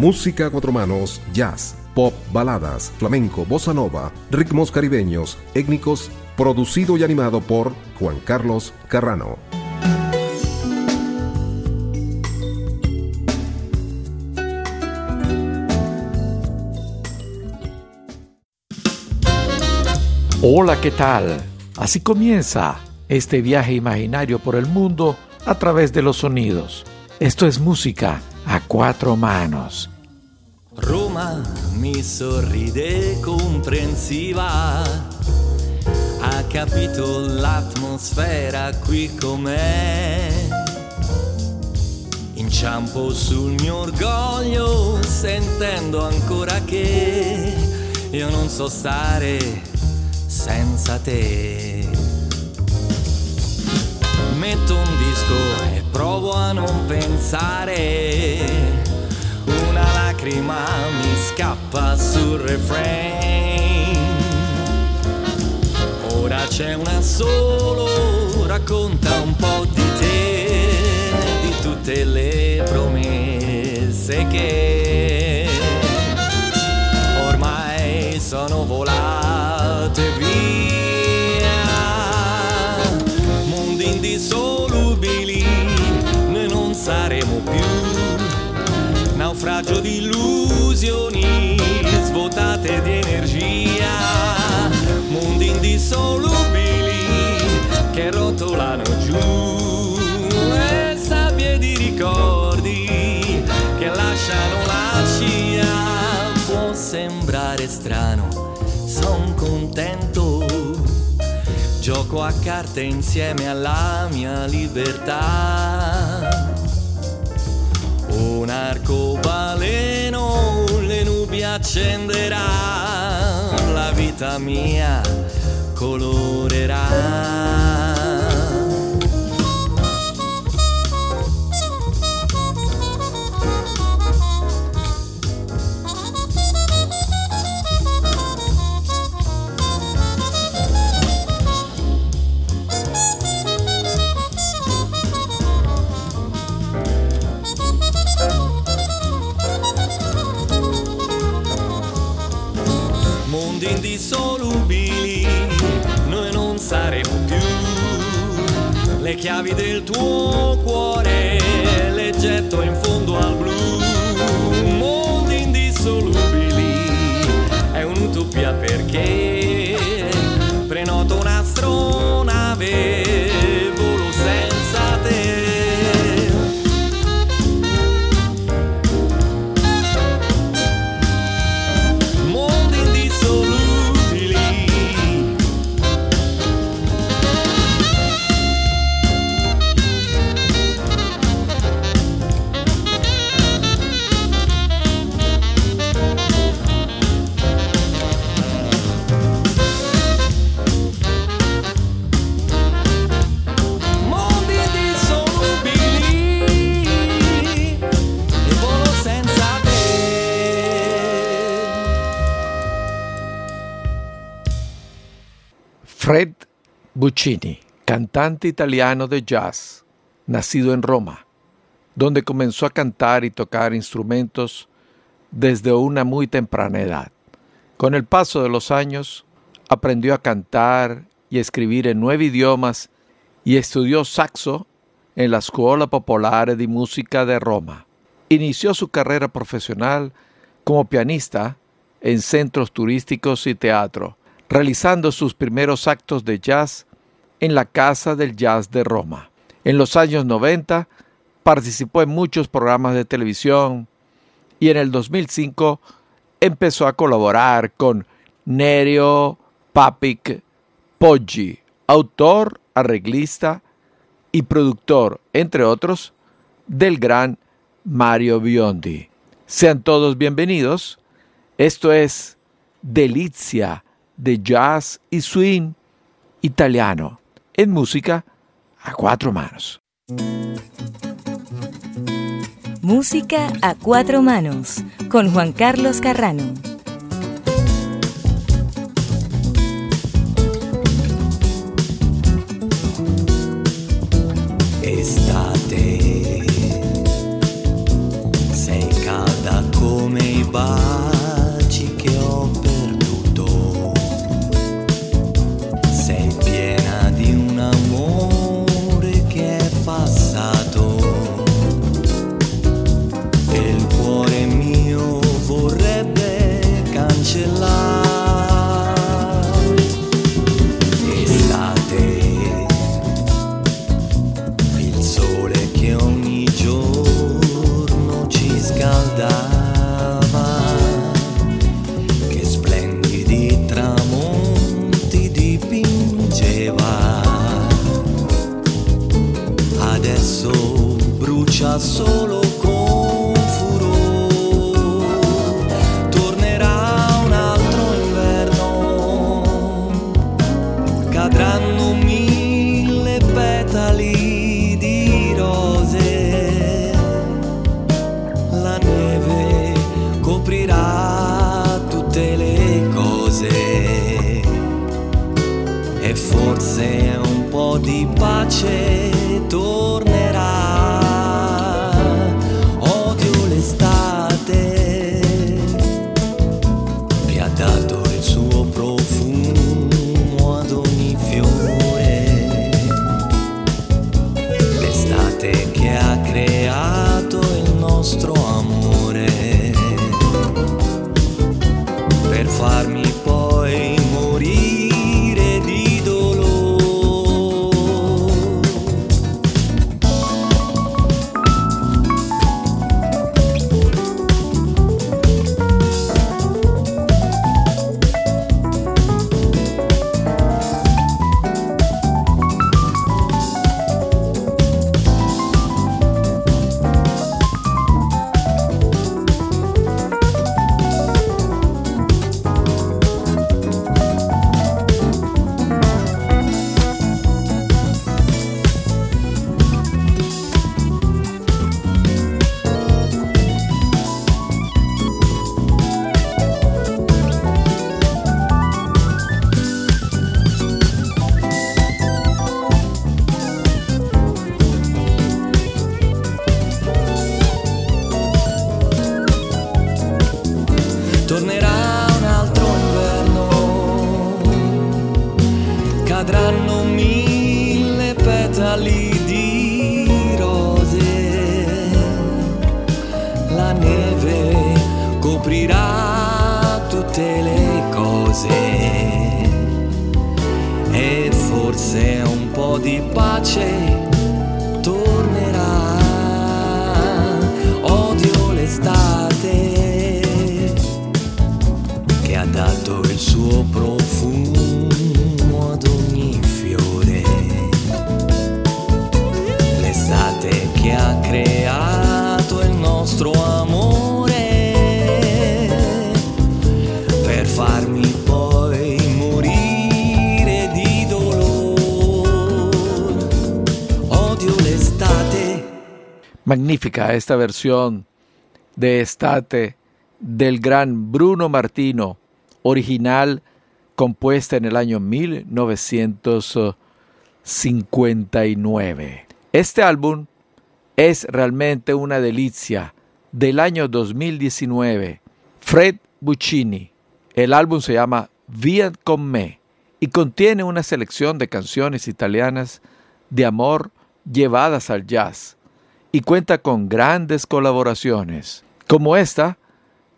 Música a cuatro manos, jazz, pop, baladas, flamenco, bossa nova, ritmos caribeños, étnicos, producido y animado por Juan Carlos Carrano. Hola, ¿qué tal? Así comienza este viaje imaginario por el mundo a través de los sonidos. Esto es música a cuatro manos. Roma mi sorride comprensiva, ha capito l'atmosfera qui com'è. Inciampo sul mio orgoglio sentendo ancora che io non so stare senza te. Metto un disco e provo a non pensare. Lacrima mi scappa sul refrain. Ora c'è una solo, racconta un po' di te, di tutte le promesse che ormai sono volate Naufragio di illusioni svuotate di energia. Mondi indissolubili che rotolano giù. E sabbie di ricordi che lasciano la scia. Può sembrare strano, son contento. Gioco a carte insieme alla mia libertà. Un arcobaleno le nubi accenderà, la vita mia colorerà. Chiavi del tuo cuore le getto in fondo al blu. Mondi indissolubili, è un'utopia perché prenoto un'astronave, Fred Buccini, cantante italiano de jazz, nacido en Roma, donde comenzó a cantar y tocar instrumentos desde una muy temprana edad. Con el paso de los años, aprendió a cantar y escribir en nueve idiomas y estudió saxo en la Scuola Popolare di Musica de Roma. Inició su carrera profesional como pianista en centros turísticos y teatro, realizando sus primeros actos de jazz en la Casa del Jazz de Roma. En los años 90 participó en muchos programas de televisión y en el 2005 empezó a colaborar con Nerio Papik Poggi, autor, arreglista y productor, entre otros, del gran Mario Biondi. Sean todos bienvenidos. Esto es Delizia de jazz y swing italiano en música a cuatro manos. Música a cuatro manos con Juan Carlos Carrano. Magnífica esta versión de Estate del gran Bruno Martino, original compuesta en el año 1959. Este álbum es realmente una delicia del año 2019. Fred Buccini. El álbum se llama Via con me y contiene una selección de canciones italianas de amor llevadas al jazz y cuenta con grandes colaboraciones, como esta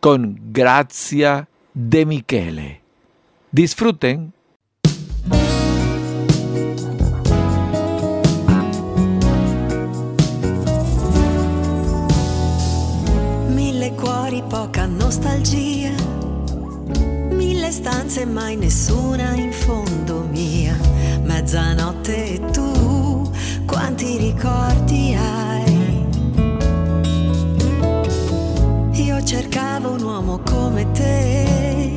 con Grazia de Michele. Disfruten. Poca nostalgia. Mille stanze, mai nessuna in fondo mia. Mezzanotte tu, quanti ricordi hai? Cercavo un uomo come te,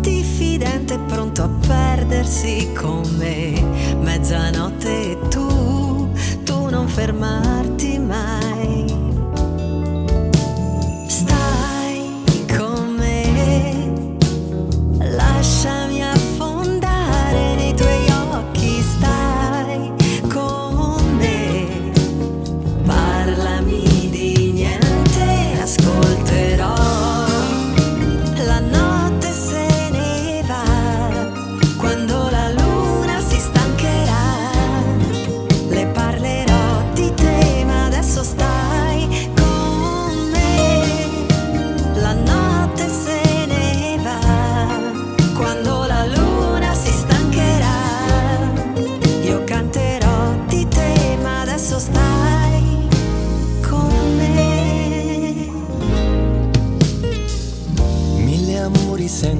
diffidente, pronto a perdersi con me. Mezzanotte e tu, tu non fermarti mai.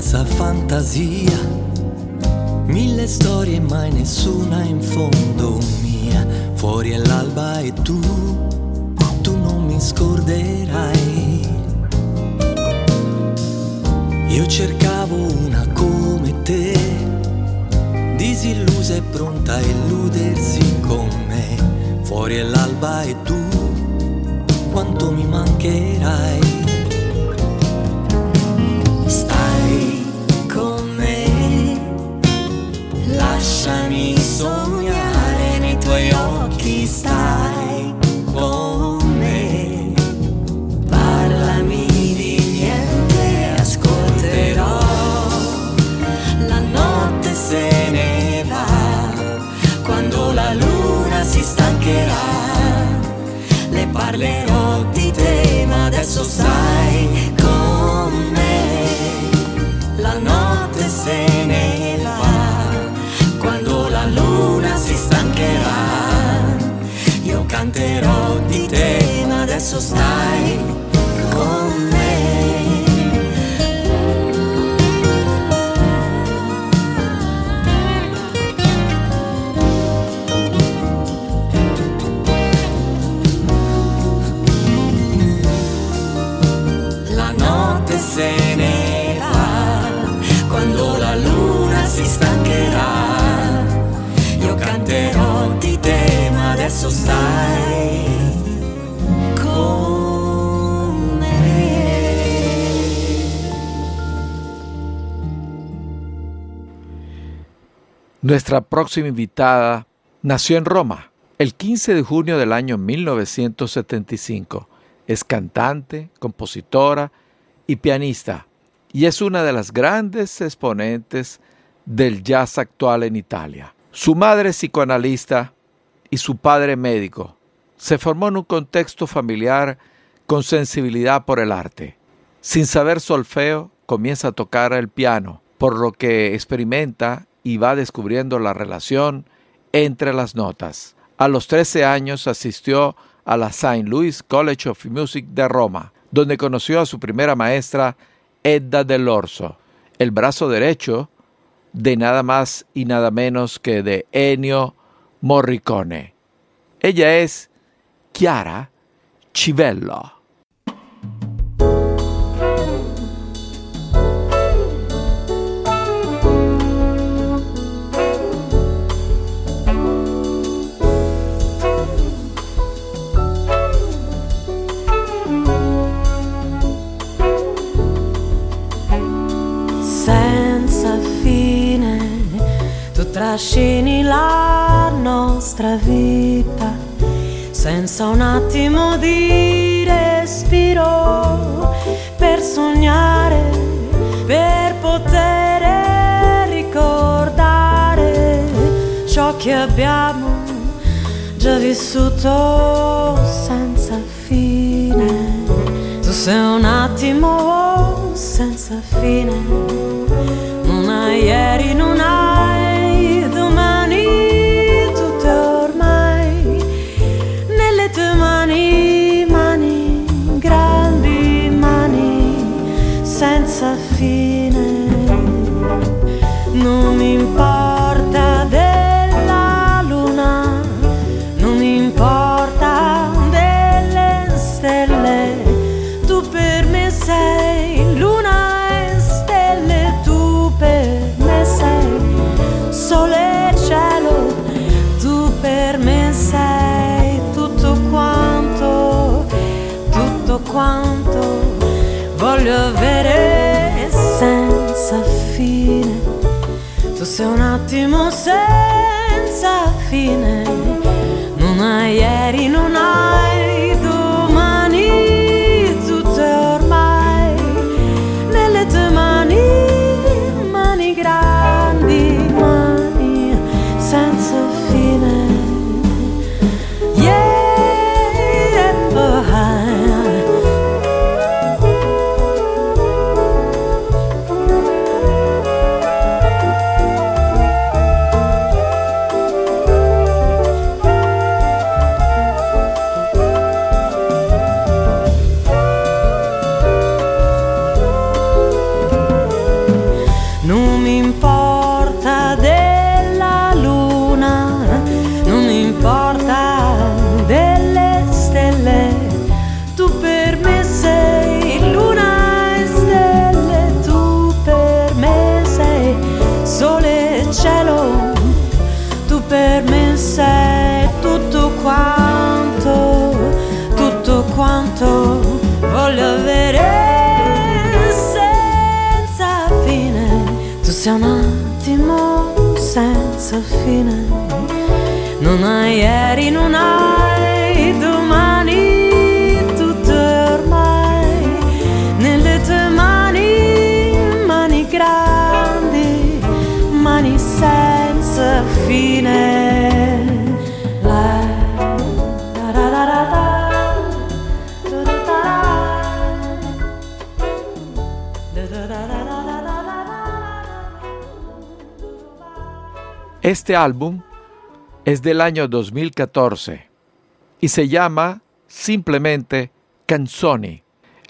Senza fantasia, mille storie mai nessuna in fondo mia. Fuori è l'alba e tu, tu non mi scorderai. Io cercavo una come te, disillusa e pronta a illudersi con me. Fuori è l'alba e tu, quanto mi mancherai. está. Te, Nuestra próxima invitada nació en Roma el 15 de junio del año 1975. Es cantante, compositora y pianista y es una de las grandes exponentes del jazz actual en Italia. Su madre psicoanalista y su padre médico. Se formó en un contexto familiar con sensibilidad por el arte. Sin saber solfeo, comienza a tocar el piano, por lo que experimenta y va descubriendo la relación entre las notas. A los 13 años asistió a la St. Louis College of Music de Roma, donde conoció a su primera maestra, Edda Dell'Orso, el brazo derecho de nada más y nada menos que de Ennio Morricone. Ella es Chiara Civello. Trascini la nostra vita senza un attimo di respiro per sognare per poter ricordare ciò che abbiamo già vissuto senza fine. Tu sei un attimo senza fine non hai ieri, non hai voglio avere senza fine. Tu sei un attimo senza fine, non hai ieri, non Este álbum es del año 2014 y se llama simplemente Canzoni.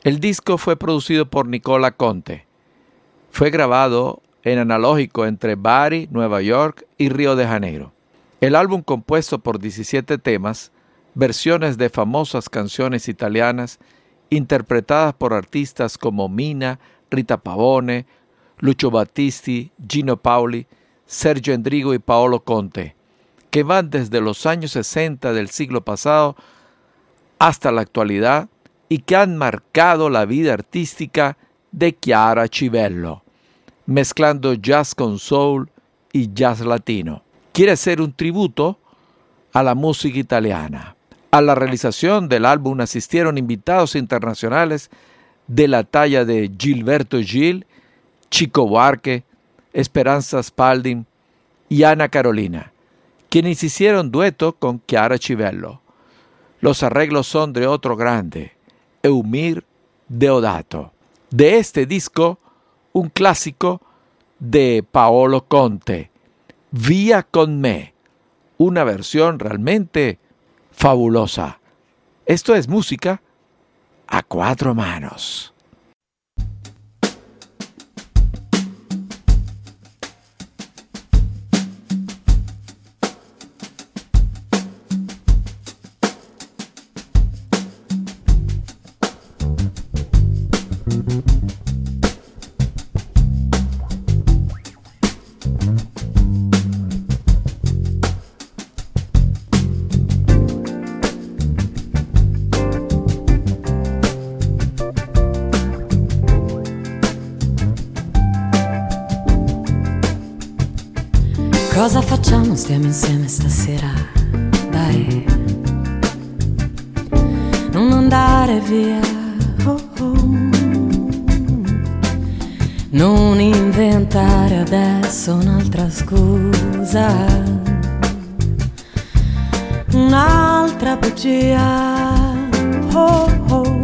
El disco fue producido por Nicola Conte. Fue grabado en analógico entre Bari, Nueva York y Río de Janeiro. El álbum compuesto por 17 temas, versiones de famosas canciones italianas interpretadas por artistas como Mina, Rita Pavone, Lucio Battisti, Gino Paoli, Sergio Endrigo y Paolo Conte, que van desde los años 60 del siglo pasado hasta la actualidad y que han marcado la vida artística de Chiara Civello, mezclando jazz con soul y jazz latino. Quiere ser un tributo a la música italiana. A la realización del álbum asistieron invitados internacionales de la talla de Gilberto Gil, Chico Buarque, Esperanza Spalding y Ana Carolina, quienes hicieron dueto con Chiara Civello. Los arreglos son de otro grande, Eumir Deodato. De este disco, un clásico de Paolo Conte, Vía con me, una versión realmente fabulosa. Esto es música a cuatro manos. Via. Oh oh. Non inventare adesso un'altra scusa. Un'altra bugia. Oh oh.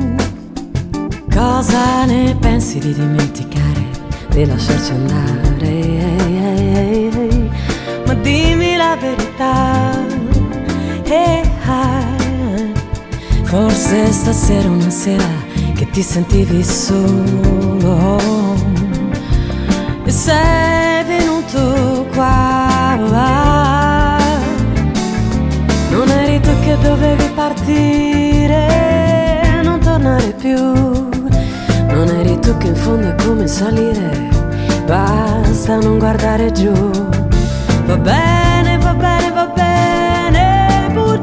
Cosa ne pensi di dimenticare? Di lasciarci andare? Ehi, ehi, ehi, ma dimmi la verità. Hey, hi. Forse stasera una sera che ti sentivi solo e sei venuto qua. Non eri tu che dovevi partire, non tornare più. Non eri tu che in fondo è come salire, basta non guardare giù. Va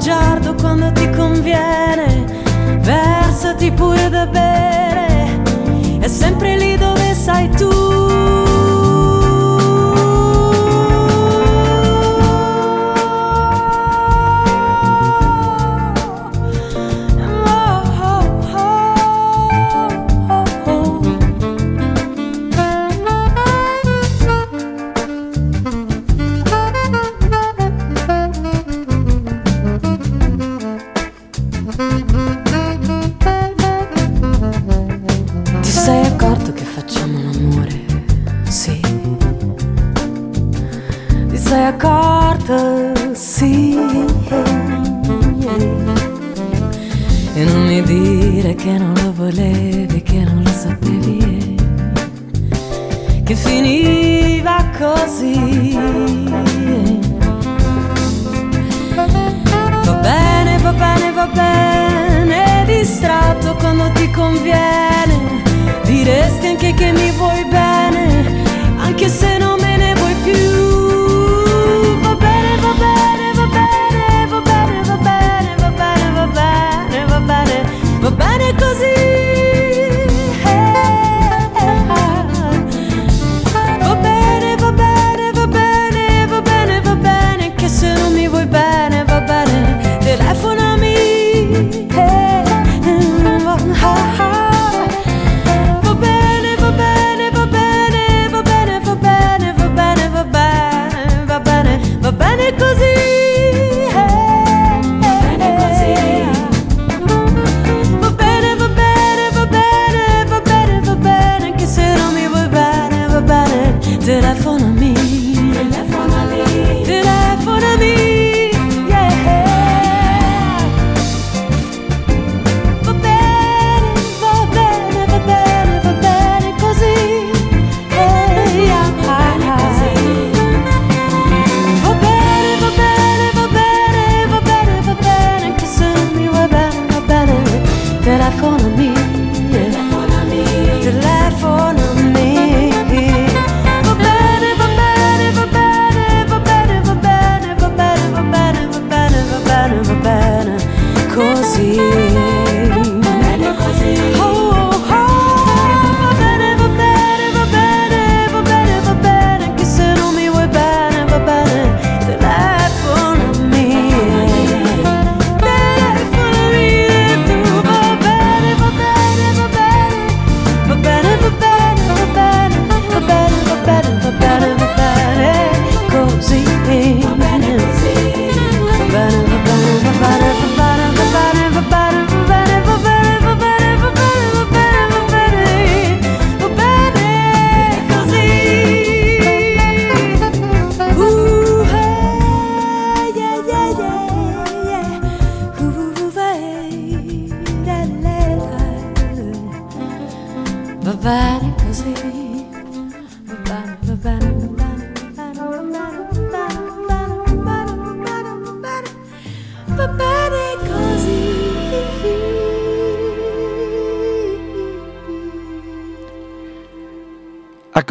bugiardo quando ti conviene, versati pure da bere, è sempre lì dove sei tu. Finiva così. Va bene, va bene, va bene, distratto quando ti conviene. Diresti anche che mi vuoi bene, anche se non because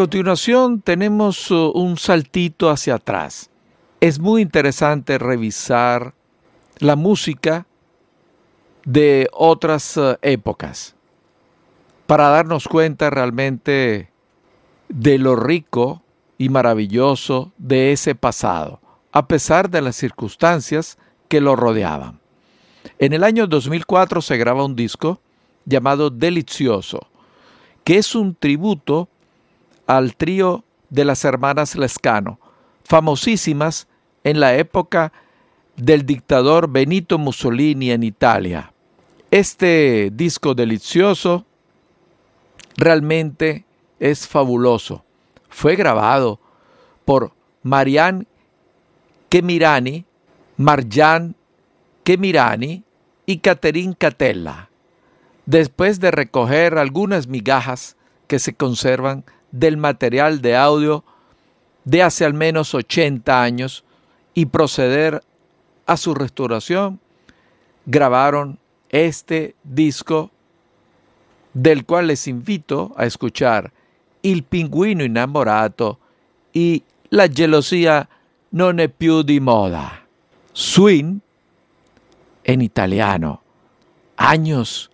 continuación tenemos uh, un saltito hacia atrás. Es muy interesante revisar la música de otras uh, épocas para darnos cuenta realmente de lo rico y maravilloso de ese pasado, a pesar de las circunstancias que lo rodeaban. En el año 2004 se graba un disco llamado Delicioso, que es un tributo al trío de las hermanas Lescano, famosísimas en la época del dictador Benito Mussolini en Italia. Este disco delicioso realmente es fabuloso. Fue grabado por Marianne Kemirani, Marjan Kemirani y Catherine Catella, después de recoger algunas migajas que se conservan del material de audio de hace al menos 80 años y proceder a su restauración, grabaron este disco del cual les invito a escuchar Il pingüino innamorato y La gelosia non è più di moda. Swing en italiano, años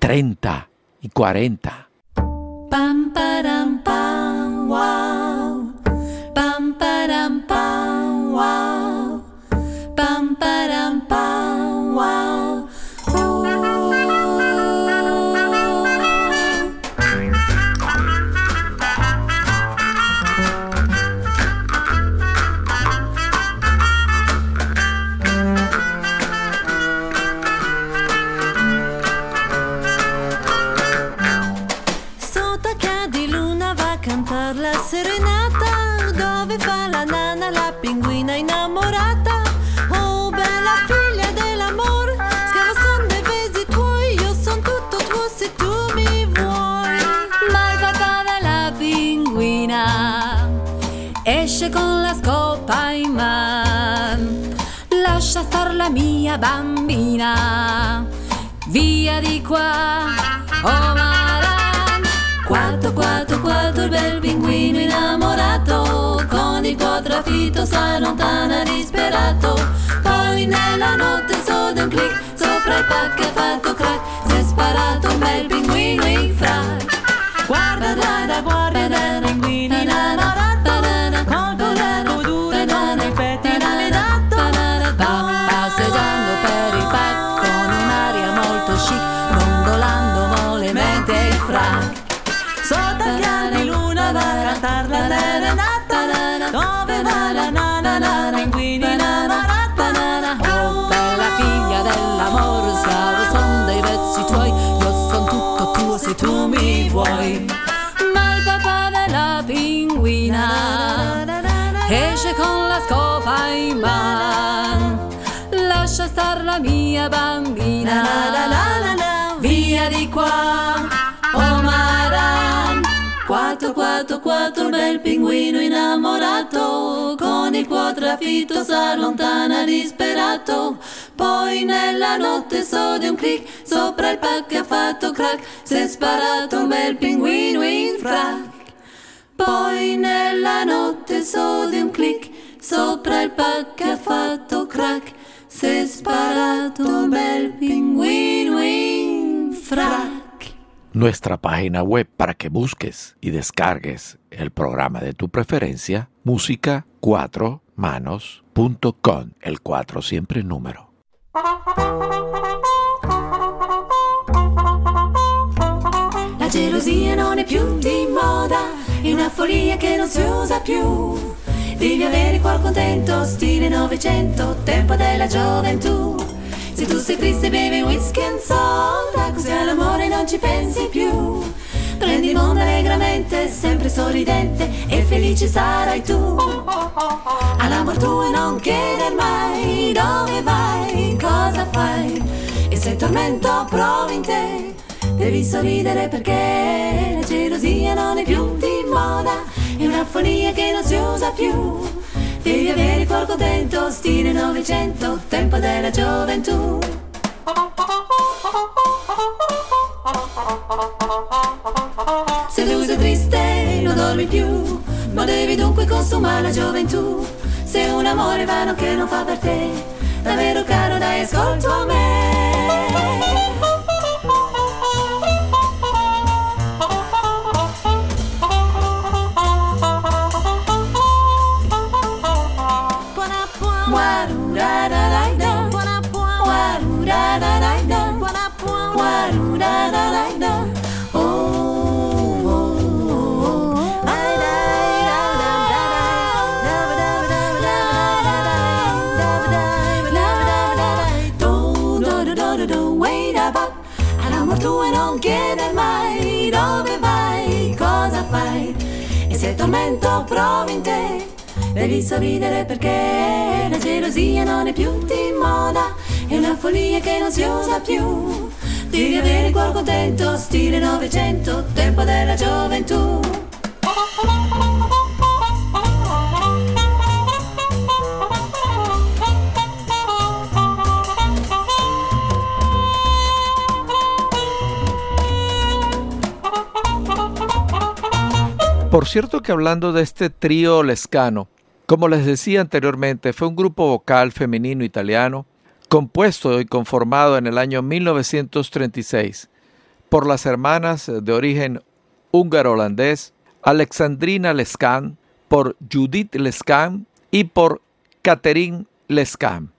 30 y 40. Bambina. Via di qua Oh Maran. Quarto, quarto, quarto il bel pinguino innamorato. Con il quadrafito si allontana disperato. Poi nella notte sode un clic Sopra il pacco ha fatto crack. Si è sparato un bel pinguino in frac. Guarda da da guarda. da 4 4 4 bel pinguino innamorato. Con il quadrafito s'allontana disperato. Poi nella notte so di un clic sopra il pack ha fatto crack si è sparato un bel pinguino in frac. Poi nella notte so di un clic sopra il pack ha fatto crack si è sparato un bel pinguino in frac. Nuestra página web para que busques y descargues el programa de tu preferencia, música 4manos.com, el 4 siempre número. La gelosia non è più di moda, è una follia che non si usa più. Devi avere qual contento, stile Novecento, tempo della gioventù. Se tu sei triste bevi whisky and soda, così all'amore non ci pensi più. Prendi il mondo allegramente, sempre sorridente e felice sarai tu. All'amor tuo non chieder mai dove vai, cosa fai. E se tormento provi in te, devi sorridere perché la gelosia non è più di moda, è una follia che non si usa più. Devi avere il cuore contento, stile Novecento, tempo della gioventù. Se lui sei triste, lo dormi più, ma devi dunque consumare la gioventù. Se un amore vano che non fa per te, davvero caro dai ascolto a me. Tormento provi in te. Devi sorridere perché la gelosia non è più di moda è una follia che non si usa più. Devi avere il cuore contento stile novecento tempo della gioventù Por cierto que hablando de este trío lescano, como les decía anteriormente, fue un grupo vocal femenino italiano compuesto y conformado en el año 1936 por las hermanas de origen húngaro-holandés Alexandrina Lescan, por Judith Lescan y por Catherine Lescan.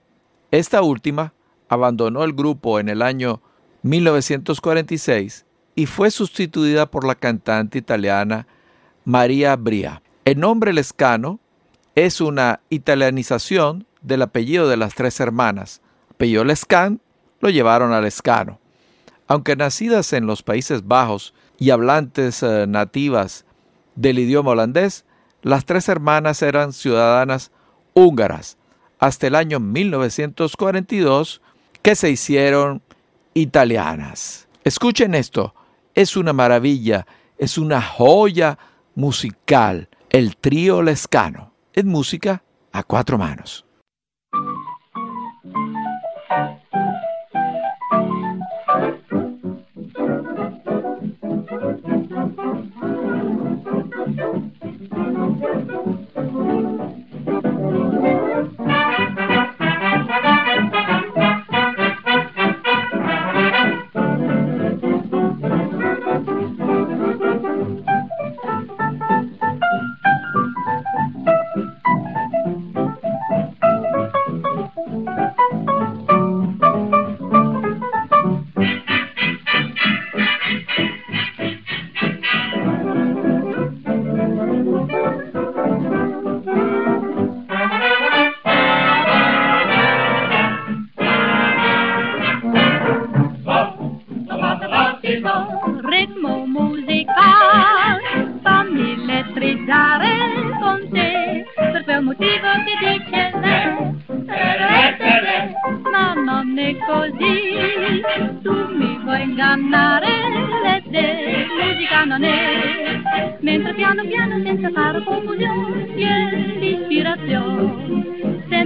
Esta última abandonó el grupo en el año 1946 y fue sustituida por la cantante italiana María Bria. El nombre Lescano es una italianización del apellido de las tres hermanas. Apellido Lescan lo llevaron a Lescano. Aunque nacidas en los Países Bajos y hablantes eh, nativas del idioma holandés, las tres hermanas eran ciudadanas húngaras hasta el año 1942 que se hicieron italianas. Escuchen esto, es una maravilla, es una joya musical, el trío lescano. en música a cuatro manos.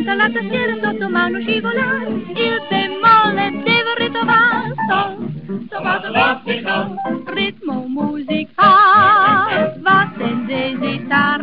senza la tastiera sotto mano scivolare, il bemolle devo ritrovare, sol, trovato l'ottico, ritmo musicale, va senza esitare.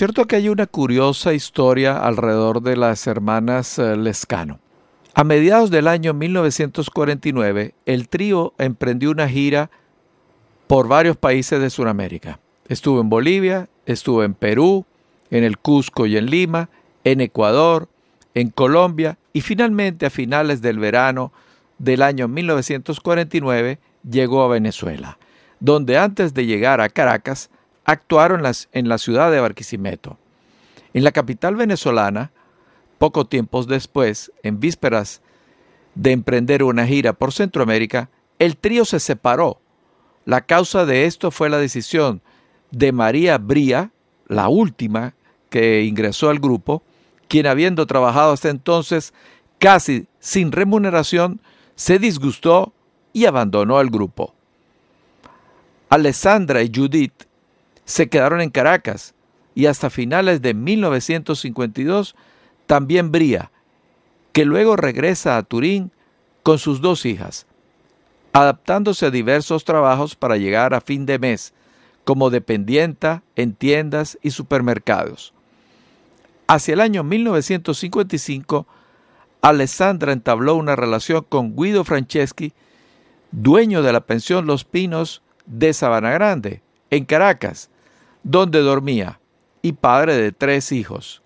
Cierto que hay una curiosa historia alrededor de las hermanas eh, Lescano. A mediados del año 1949, el trío emprendió una gira por varios países de Sudamérica. Estuvo en Bolivia, estuvo en Perú, en el Cusco y en Lima, en Ecuador, en Colombia y finalmente a finales del verano del año 1949 llegó a Venezuela, donde antes de llegar a Caracas actuaron en la ciudad de Barquisimeto. En la capital venezolana, poco tiempos después, en vísperas de emprender una gira por Centroamérica, el trío se separó. La causa de esto fue la decisión de María Bría, la última que ingresó al grupo, quien habiendo trabajado hasta entonces casi sin remuneración, se disgustó y abandonó el grupo. Alessandra y Judith se quedaron en Caracas y hasta finales de 1952 también Bría, que luego regresa a Turín con sus dos hijas, adaptándose a diversos trabajos para llegar a fin de mes como dependienta en tiendas y supermercados. Hacia el año 1955, Alessandra entabló una relación con Guido Franceschi, dueño de la pensión Los Pinos de Sabana Grande, en Caracas, donde dormía, y padre de tres hijos.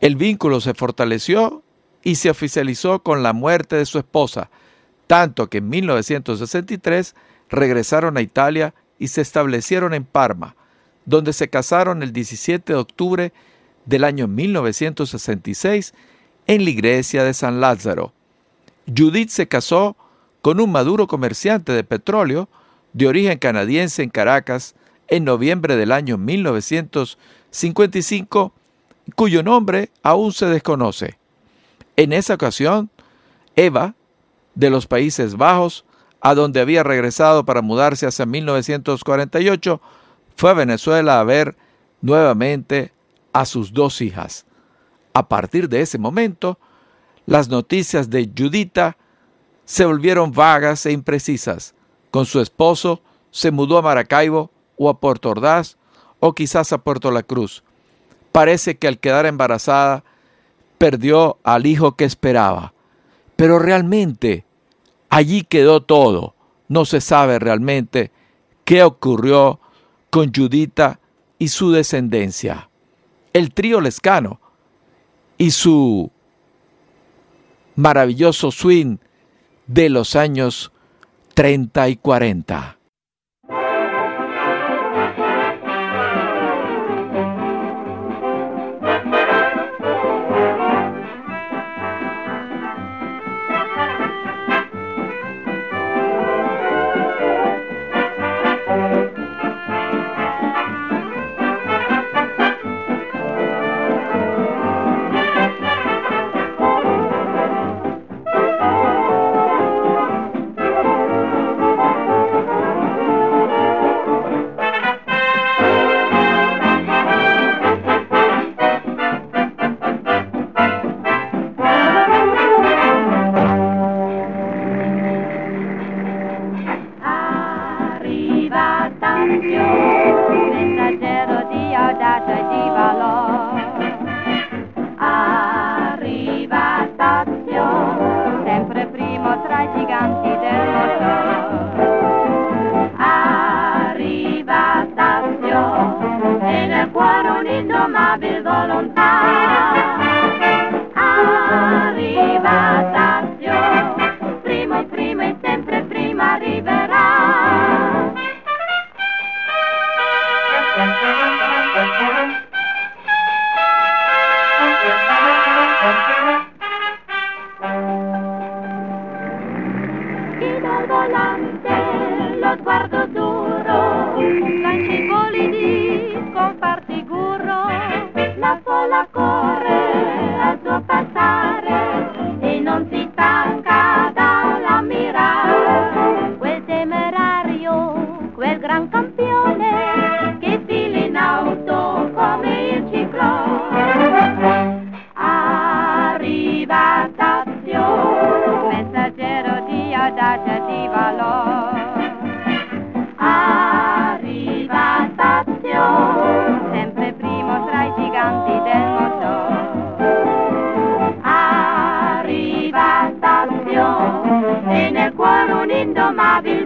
El vínculo se fortaleció y se oficializó con la muerte de su esposa, tanto que en 1963 regresaron a Italia y se establecieron en Parma, donde se casaron el 17 de octubre del año 1966 en la iglesia de San Lázaro. Judith se casó con un maduro comerciante de petróleo de origen canadiense en Caracas en noviembre del año 1955, cuyo nombre aún se desconoce. En esa ocasión, Eva, de los Países Bajos, a donde había regresado para mudarse hacia 1948, fue a Venezuela a ver nuevamente a sus dos hijas. A partir de ese momento, las noticias de Judita se volvieron vagas e imprecisas. Con su esposo se mudó a Maracaibo o a Puerto Ordaz o quizás a Puerto La Cruz. Parece que al quedar embarazada perdió al hijo que esperaba. Pero realmente allí quedó todo. No se sabe realmente qué ocurrió con Judita y su descendencia. el trío Lescano y su maravilloso swing de los años 30 y 40.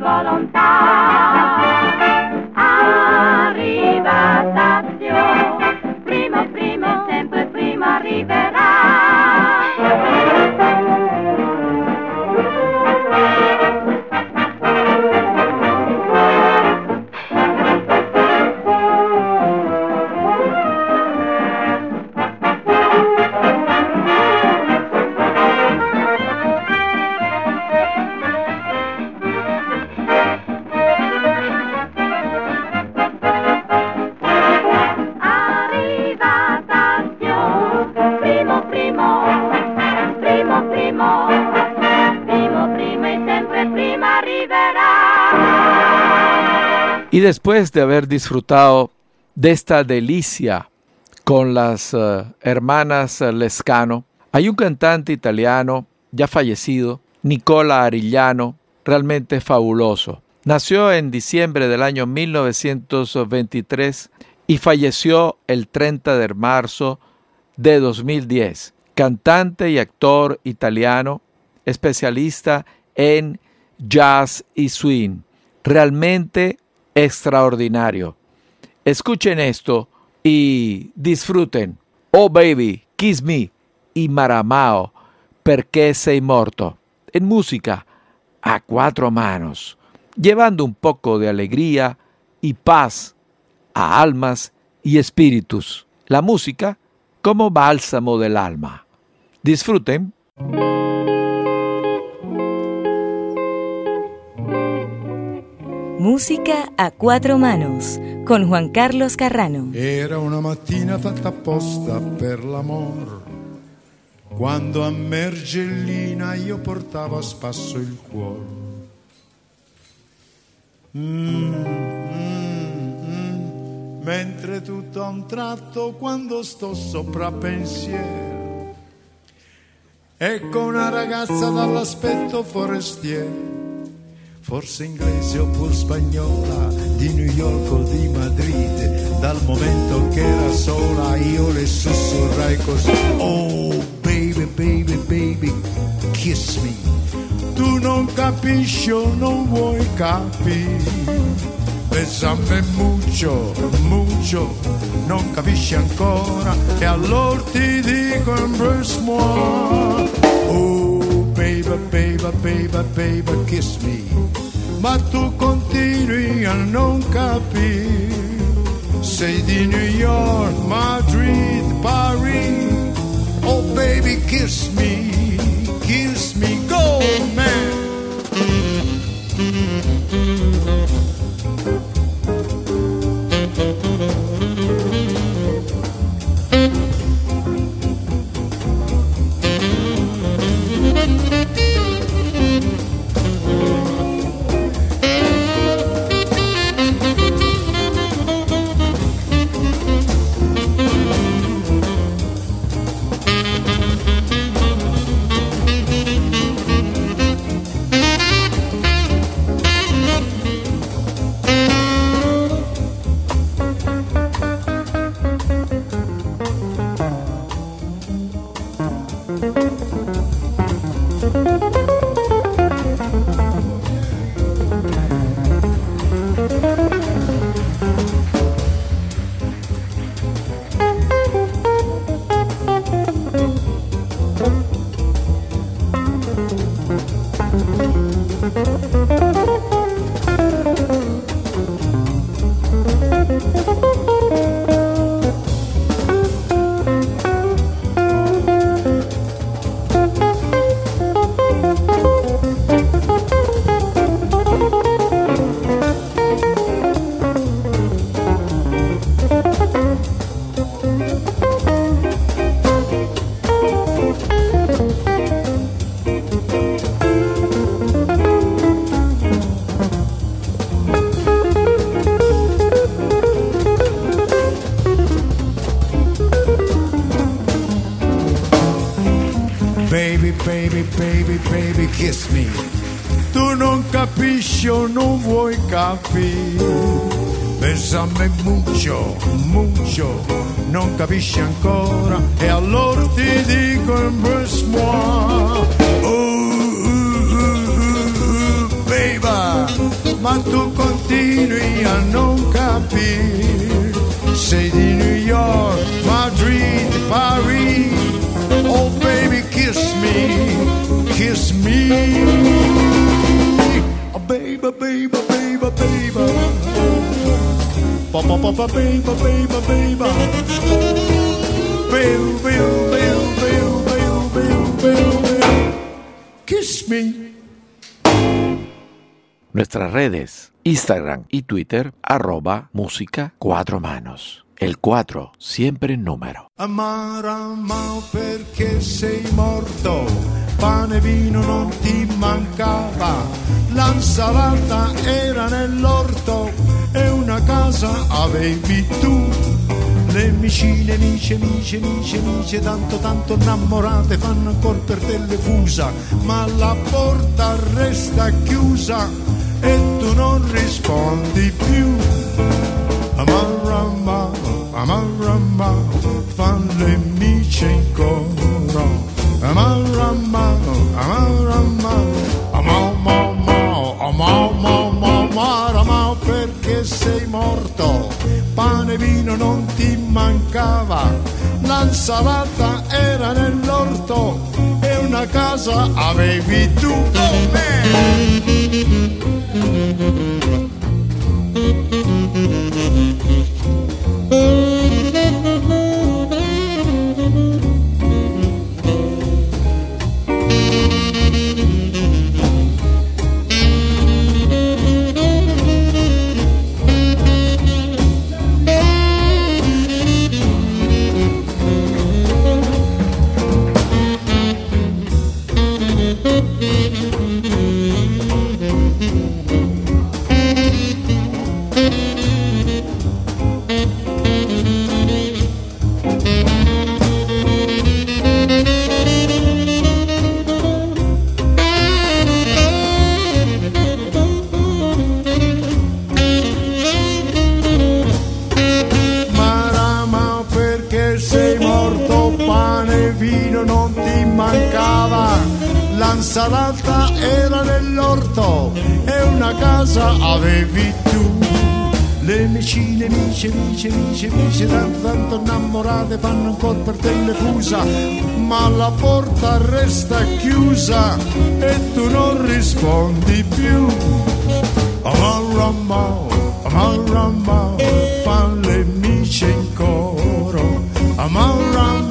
volontà. Después de haber disfrutado de esta delicia con las eh, hermanas Lescano, hay un cantante italiano ya fallecido, Nicola Arillano, realmente fabuloso. Nació en diciembre del año 1923 y falleció el 30 de marzo de 2010. Cantante y actor italiano, especialista en jazz y swing. Realmente extraordinario. Escuchen esto y disfruten. Oh baby, kiss me y maramao, perché sei morto. En música a cuatro manos, llevando un poco de alegría y paz a almas y espíritus. La música como bálsamo del alma. Disfruten. Música a quattro manos con Juan Carlos Carrano. Era una mattina fatta apposta per l'amor. Quando a Mergellina io portavo a spasso il cuore. Mm, mm, mm. Mentre tutto a un tratto, quando sto sopra pensiero, ecco una ragazza dall'aspetto forestiero forse inglese oppure spagnola, di New York o di Madrid, dal momento che era sola io le sussurrai così, oh baby, baby, baby, kiss me, tu non capisci o non vuoi capire, Besame mucho, mucho, non capisci ancora e allora ti dico embrace-moi. Oh, baby, baby, baby, baby, kiss me. Ma tu continui a non capire. Sei di New York, Madrid, Paris. Oh, baby, kiss me, kiss me, go, man. Besame mucho, mucho, non capisci ancora. E allora ti dico embrace-moi. Oh, uh, uh, uh, uh, baby, ma tu continui a non capire. Sei di New York, Madrid, Paris. Oh baby, kiss me, kiss me. Oh baby, baby, baby, baby. Baby, baby. Kiss me. Nuestras redes, Instagram y Twitter, arroba música cuatro manos. El 4, siempre en número. Sei morto, pane e vino non ti mancava, l'insalata era nell'orto e una casa avevi tu. Le vicine, amici, amici, amici, amici, tanto tanto innamorate fanno ancora per te le fusa, ma la porta resta chiusa e tu non rispondi più. Amarama, amarama, fan le mice in coro. Perché sei morto. Pane e vino non ti mancava, l'insalata era nell'orto e una casa avevi tu con me. Vino non ti mancava, l'insalata era nell'orto e una casa avevi tu. Le vicine, amici, amici, amici, amici, tanto, tanto innamorate fanno ancora per te fusa, ma la porta resta chiusa e tu non rispondi più. Amaramao, amaramao, fan le amici in coro. Amaramao,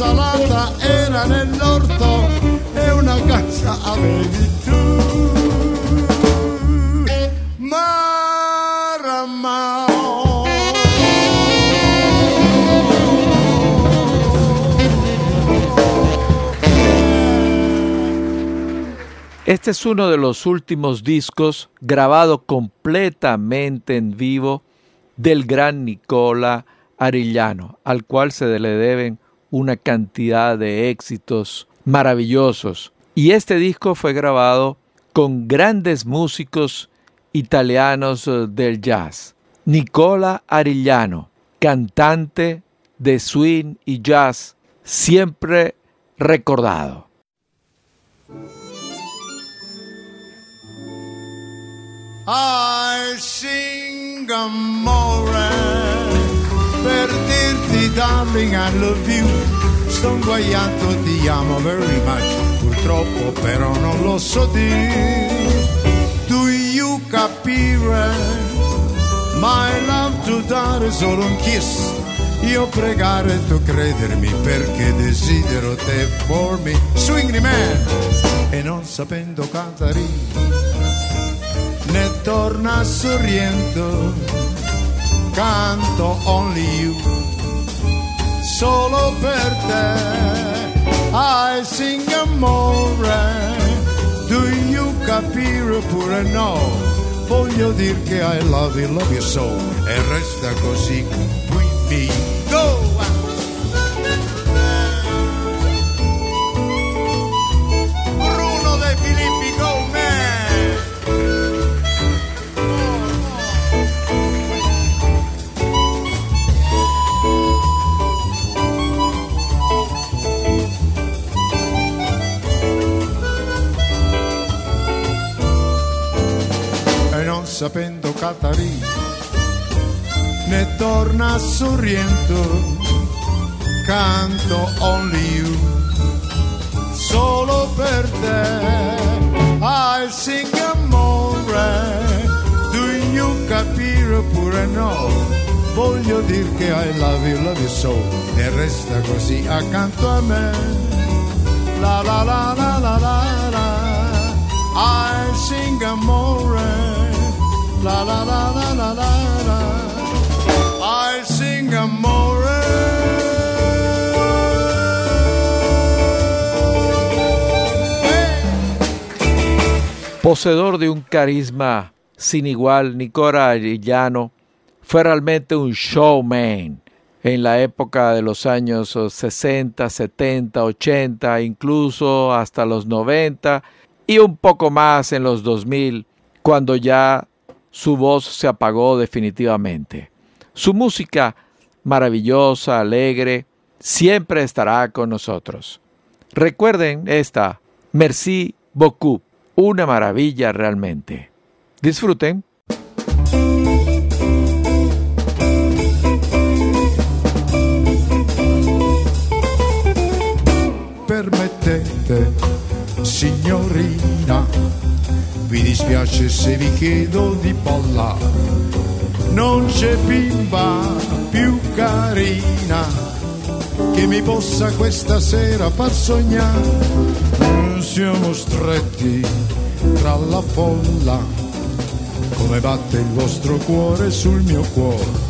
l'insalata era nell'orto e una casa avevi tu. Este es uno de los últimos discos grabado completamente en vivo del gran Nicola Arillano, al cual se le deben una cantidad de éxitos maravillosos. Y este disco fue grabado con grandes músicos italianos eh, del jazz. Nicola Arillano, cantante de swing y jazz, siempre recordado. Per dirti darling I love you. Sto inguaiato ti amo very much. Purtroppo però non lo so dire. Do you capire? My love to dare solo un kiss. Io pregare tu credermi perché desidero te for me. Swing the man. E non sapendo cantare ne torna sorriendo, canto only you, solo per te. I sing amore, do you capire pure no? Voglio dir che I love you, love you so, e resta così sapendo Catarì ne torna sorriendo canto only you solo per te. I sing amore do you capire pure no. Voglio dir che I love you love you so. E resta così accanto a me. La la la la la la la. I sing amore la la la la la la la. I sing amore Poseedor de un carisma sin igual, Nicola Arillano fue realmente un showman en la época de los años 60, 70, 80, incluso hasta los 90 y un poco más en los 2000, cuando ya su voz se apagó definitivamente. Su música maravillosa, alegre, siempre estará con nosotros. Recuerden esta, Merci beaucoup, una maravilla realmente. Disfruten. permettete, signorina, vi dispiace se vi chiedo di ballare. Non c'è bimba più carina che mi possa questa sera far sognare. Siamo stretti tra la folla, come batte il vostro cuore sul mio cuore.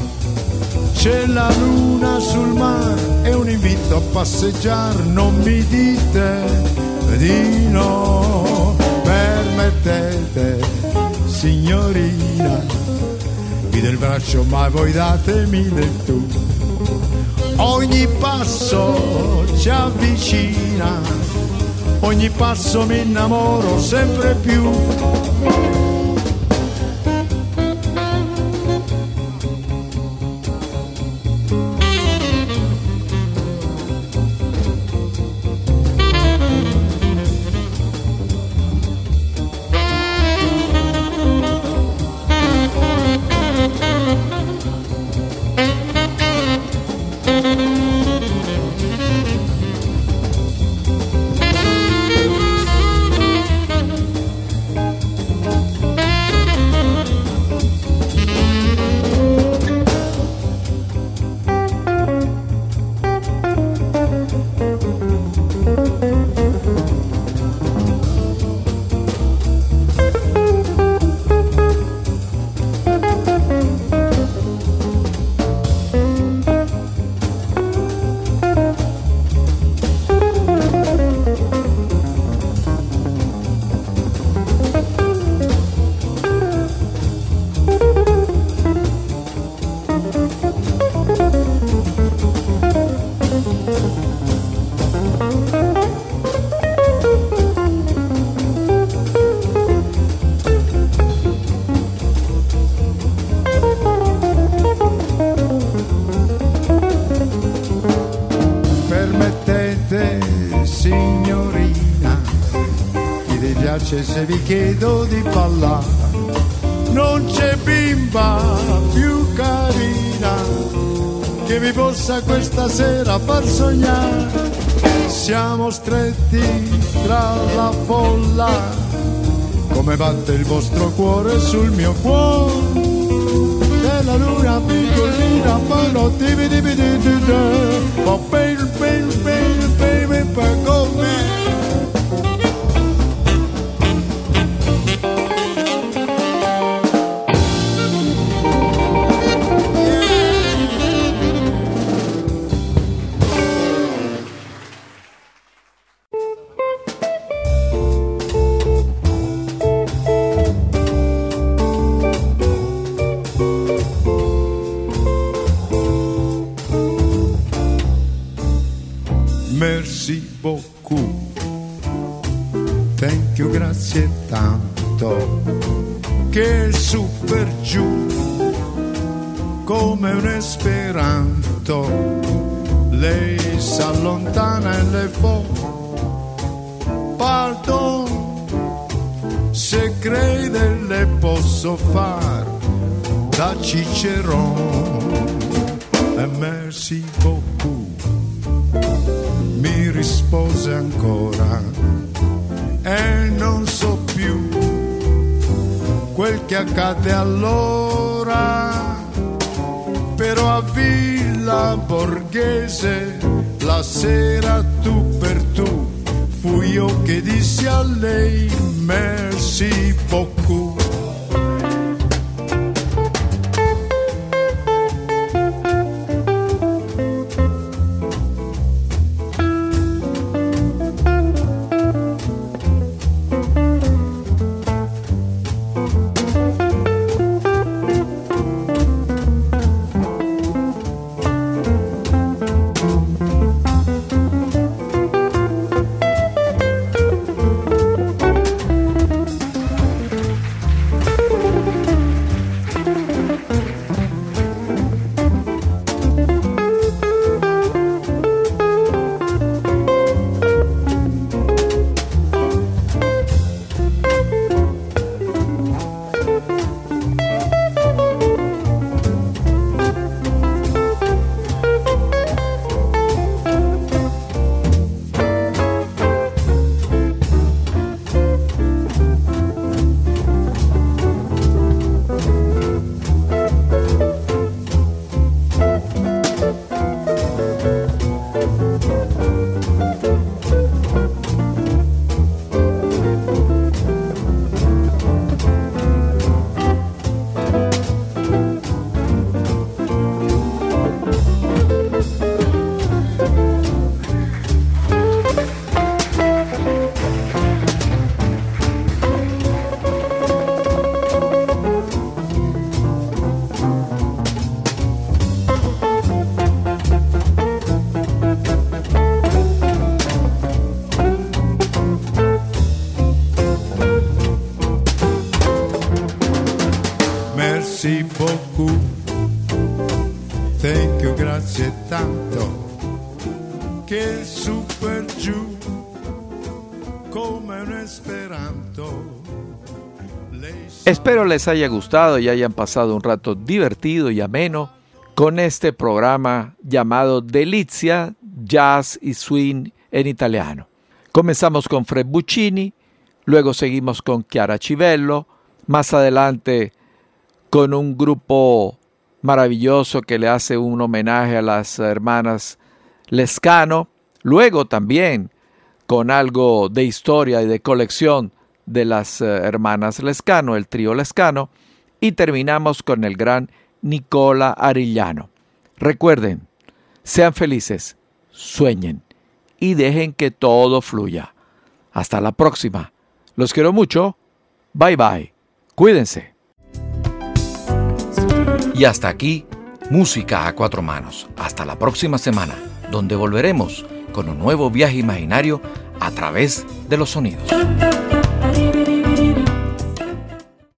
C'è la luna sul mare e un invito a passeggiare, non mi dite di no. Permettete, signorina, vi del braccio ma voi datemi del tu. Ogni passo ci avvicina, ogni passo mi innamoro sempre più. Stretti tra la folla, come batte il vostro cuore sul mio cuore. E la luna piccolina, poi lo divi divi di Che su per giù, come un esperanto, lei si allontana e le fa. Pardon, se crede le posso far da Ciceron. E merci beaucoup mi rispose ancora e non so più quel che accade allora però a Villa Borghese la sera tu per tu fui io che dissi a lei merci beaucoup Espero les haya gustado y hayan pasado un rato divertido y ameno con este programa llamado Delizia, Jazz y Swing en italiano. Comenzamos con Fred Buccini, luego seguimos con Chiara Civello, más adelante con un grupo maravilloso que le hace un homenaje a las hermanas Lescano, luego también con algo de historia y de colección de las eh, hermanas Lescano, el trío Lescano, y terminamos con el gran Nicola Arillano. Recuerden, sean felices, sueñen y dejen que todo fluya. Hasta la próxima. Los quiero mucho. Bye bye. Cuídense. Y hasta aquí, Música a cuatro manos. Hasta la próxima semana, donde volveremos con un nuevo viaje imaginario a través de los sonidos.